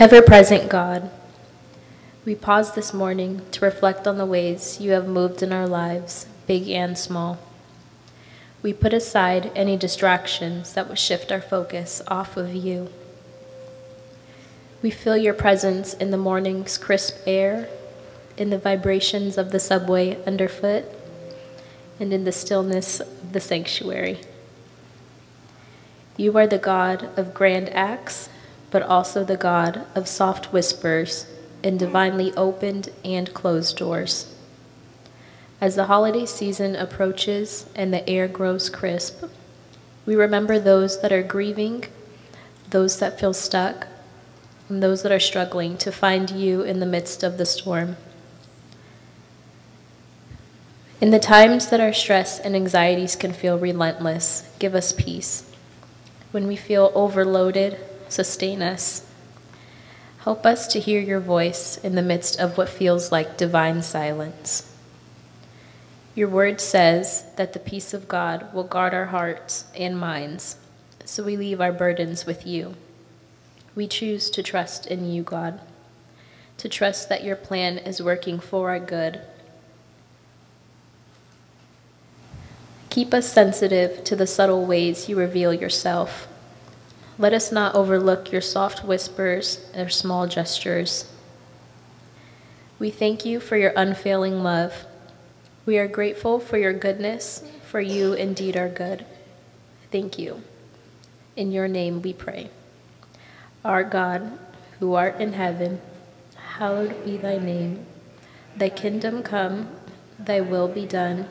Ever present God, we pause this morning to reflect on the ways you have moved in our lives, big and small. We put aside any distractions that would shift our focus off of you. We feel your presence in the morning's crisp air, in the vibrations of the subway underfoot, and in the stillness of the sanctuary. You are the God of grand acts but also the God of soft whispers and divinely opened and closed doors. As the holiday season approaches and the air grows crisp, we remember those that are grieving, those that feel stuck, and those that are struggling to find you in the midst of the storm. In the times that our stress and anxieties can feel relentless, give us peace. When we feel overloaded, sustain us. Help us to hear your voice in the midst of what feels like divine silence. Your word says that the peace of God will guard our hearts and minds, so we leave our burdens with you. We choose to trust in you, God, to trust that your plan is working for our good. Keep us sensitive to the subtle ways you reveal yourself let us not overlook your soft whispers or small gestures. We thank you for your unfailing love. We are grateful for your goodness, for you indeed are good. Thank you. In your name we pray. Our God, who art in heaven, hallowed be thy name. Thy kingdom come, thy will be done,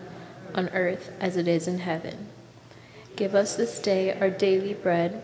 on earth as it is in heaven. Give us this day our daily bread